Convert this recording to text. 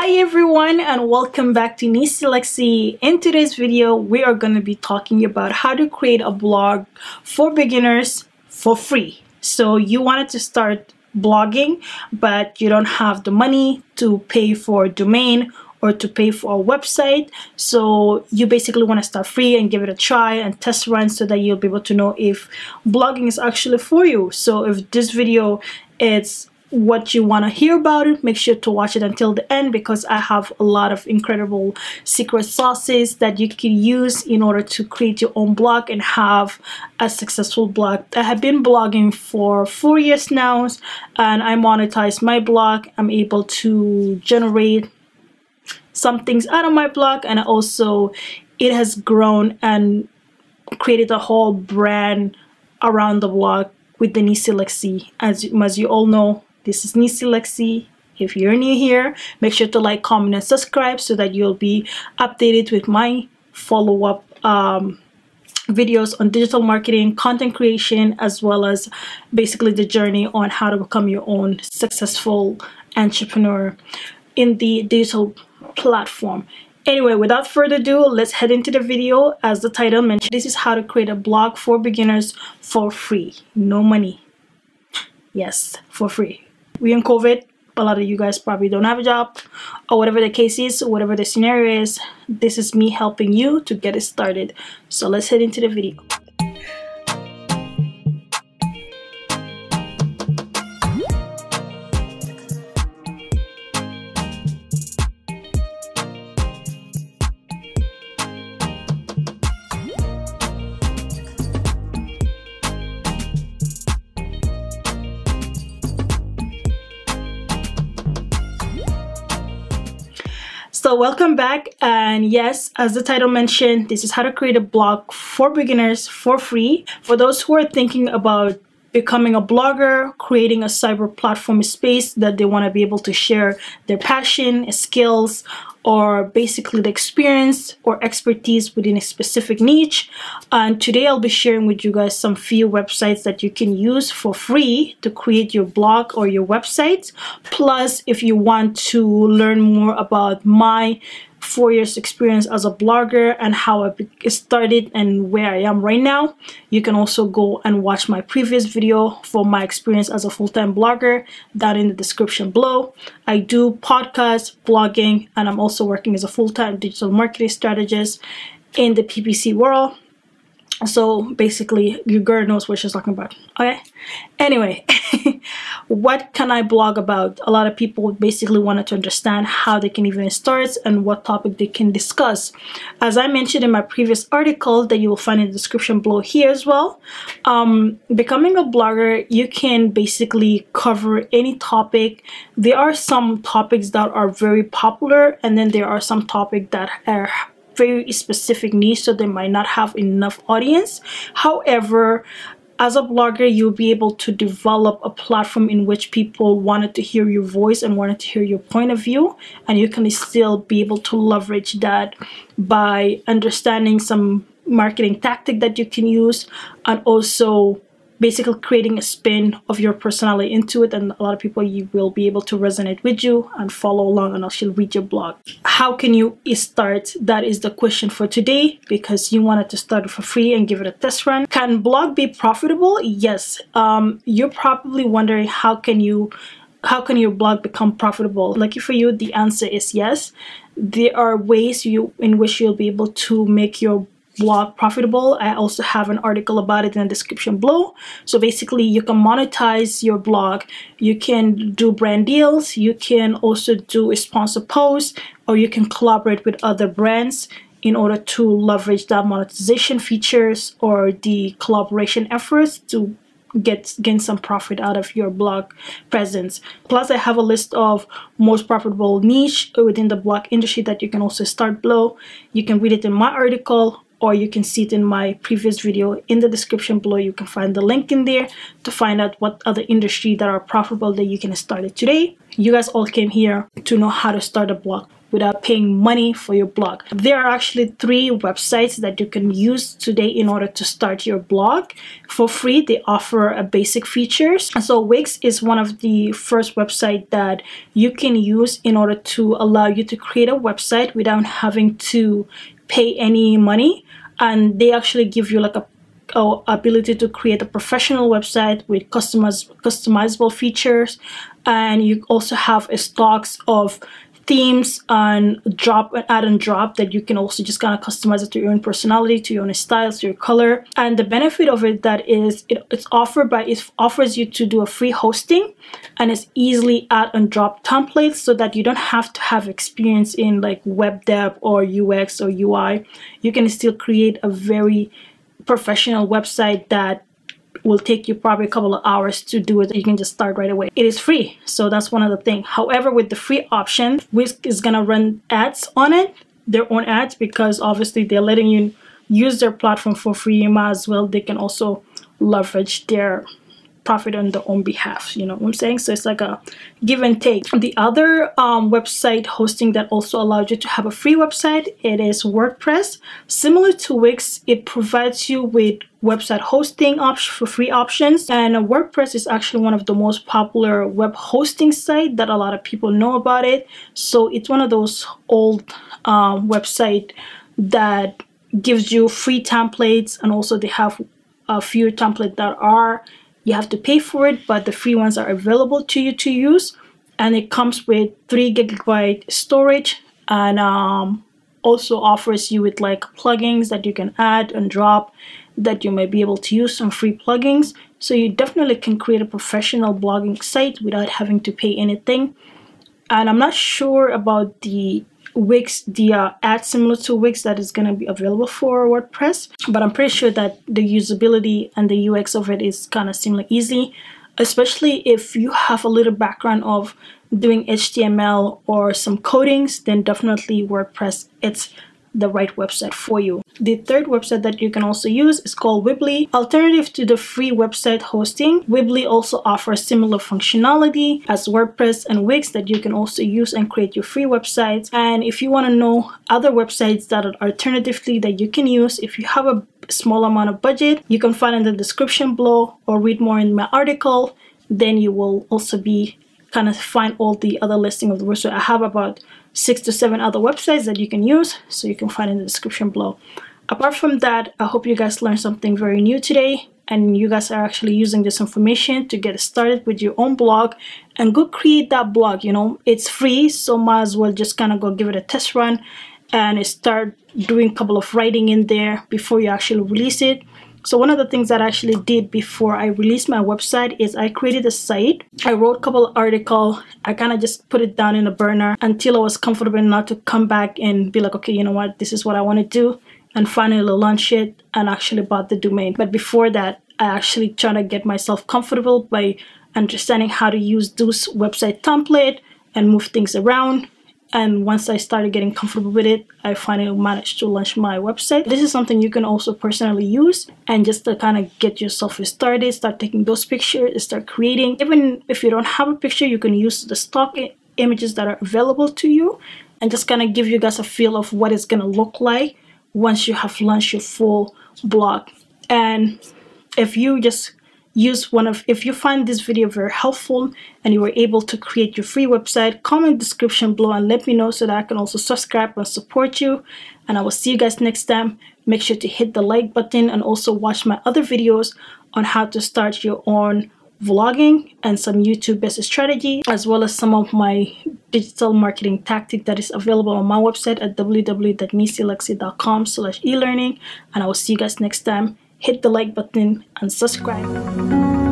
Hi everyone and welcome back to Nisi Lexi. In today's video, we are going to be talking about how to create a blog for beginners for free. So you wanted to start blogging, but you don't have the money to pay for a domain or to pay for a website. So you basically want to start free and give it a try and test run so that you'll be able to know if blogging is actually for you. So if this video is what you want to hear about it make sure to watch it until the end because I have a lot of incredible secret sauces that you can use in order to create your own blog and have a successful blog I have been blogging for four years now and I monetize my blog I'm able to generate some things out of my blog and also it has grown and created a whole brand around the blog with the Nisi Lexi. As, as you all know, this is Nisi Lexi. If you're new here, make sure to like, comment, and subscribe so that you'll be updated with my follow-up um, videos on digital marketing, content creation, as well as basically the journey on how to become your own successful entrepreneur in the digital platform. Anyway, without further ado, let's head into the video. As the title mentioned, this is how to create a blog for beginners for free. No money. Yes, for free we in COVID, a lot of you guys probably don't have a job or whatever the case is, whatever the scenario is, this is me helping you to get it started. So let's head into the video. So welcome back and yes, as the title mentioned, this is how to create a blog for beginners for free. For those who are thinking about becoming a blogger, creating a cyber platform space that they want to be able to share their passion, skills, or basically the experience or expertise within a specific niche. And today I'll be sharing with you guys some few websites that you can use for free to create your blog or your website. Plus, if you want to learn more about my four years experience as a blogger and how I started and where I am right now. You can also go and watch my previous video for my experience as a full-time blogger down in the description below. I do podcast, blogging, and I'm also working as a full-time digital marketing strategist in the PPC world so basically your girl knows what she's talking about. Okay? Anyway what can i blog about? A lot of people basically wanted to understand how they can even start and what topic they can discuss. As i mentioned in my previous article that you will find in the description below here as well um, becoming a blogger you can basically cover any topic. There are some topics that are very popular and then there are some topics that are very specific niche so they might not have enough audience. However as a blogger you'll be able to develop a platform in which people wanted to hear your voice and wanted to hear your point of view and you can still be able to leverage that by understanding some marketing tactic that you can use and also basically creating a spin of your personality into it and a lot of people you will be able to resonate with you and follow along and also read your blog. How can you start? That is the question for today because you wanted to start for free and give it a test run. Can blog be profitable? Yes. Um, you're probably wondering how can you how can your blog become profitable? Lucky for you the answer is yes. There are ways you in which you'll be able to make your blog profitable. I also have an article about it in the description below. So basically you can monetize your blog. You can do brand deals. You can also do a sponsor post or you can collaborate with other brands in order to leverage that monetization features or the collaboration efforts to get gain some profit out of your blog presence. Plus i have a list of most profitable niche within the blog industry that you can also start below. You can read it in my article or you can see it in my previous video in the description below you can find the link in there to find out what other industry that are profitable that you can start it today you guys all came here to know how to start a blog without paying money for your blog. There are actually three websites that you can use today in order to start your blog for free. They offer a basic features. So Wix is one of the first website that you can use in order to allow you to create a website without having to pay any money. And they actually give you like a ability to create a professional website with customized customizable features and you also have stocks of themes and drop and add and drop that you can also just kind of customize it to your own personality to your own styles to your color. And the benefit of it that is it, it's offered by it offers you to do a free hosting and it's easily add and drop templates so that you don't have to have experience in like web dev or ux or ui you can still create a very professional website that will take you probably a couple of hours to do it. You can just start right away. It is free, so that's one of the things. However, with the free option, Wix is gonna run ads on it, their own ads, because obviously they're letting you use their platform for free. You might as well. They can also leverage their profit on their own behalf you know what i'm saying? So it's like a give and take. The other um, website hosting that also allows you to have a free website it is wordpress. Similar to wix it provides you with website hosting options for free options and wordpress is actually one of the most popular web hosting site that a lot of people know about it. So it's one of those old um, website that gives you free templates and also they have a few templates that are you have to pay for it, but the free ones are available to you to use. And it comes with 3 gigabyte storage and um, also offers you with like plugins that you can add and drop that you may be able to use some free plugins. So you definitely can create a professional blogging site without having to pay anything. And I'm not sure about the Wix, the uh, ad similar to Wix that is going to be available for WordPress. But I'm pretty sure that the usability and the UX of it is kind of similar easy, especially if you have a little background of doing HTML or some codings, then definitely WordPress, it's the right website for you. The third website that you can also use is called Weebly. Alternative to the free website hosting, Weebly also offers similar functionality as WordPress and Wix that you can also use and create your free websites. And if you want to know other websites that are alternatively that you can use, if you have a small amount of budget, you can find in the description below or read more in my article. Then you will also be kind of find all the other listing of the website. I have about six to seven other websites that you can use so you can find in the description below. Apart from that i hope you guys learned something very new today and you guys are actually using this information to get started with your own blog and go create that blog you know? It's free so might as well just kind of go give it a test run and start doing a couple of writing in there before you actually release it so one of the things that I actually did before I released my website is I created a site. I wrote a couple articles. I kind of just put it down in a burner until I was comfortable enough to come back and be like, okay, you know what, this is what I want to do. And finally launch it and actually bought the domain. But before that, I actually try to get myself comfortable by understanding how to use those website template and move things around and once I started getting comfortable with it, I finally managed to launch my website. This is something you can also personally use and just to kind of get yourself started, start taking those pictures, start creating. Even if you don't have a picture, you can use the stock images that are available to you and just kind of give you guys a feel of what it's going to look like once you have launched your full blog. And if you just use one of if you find this video very helpful and you were able to create your free website comment description below and let me know so that I can also subscribe and support you. And I will see you guys next time. Make sure to hit the like button and also watch my other videos on how to start your own vlogging and some YouTube business strategy as well as some of my digital marketing tactic that is available on my website at www.nisialexi.com slash e-learning. And I will see you guys next time hit the like button and subscribe.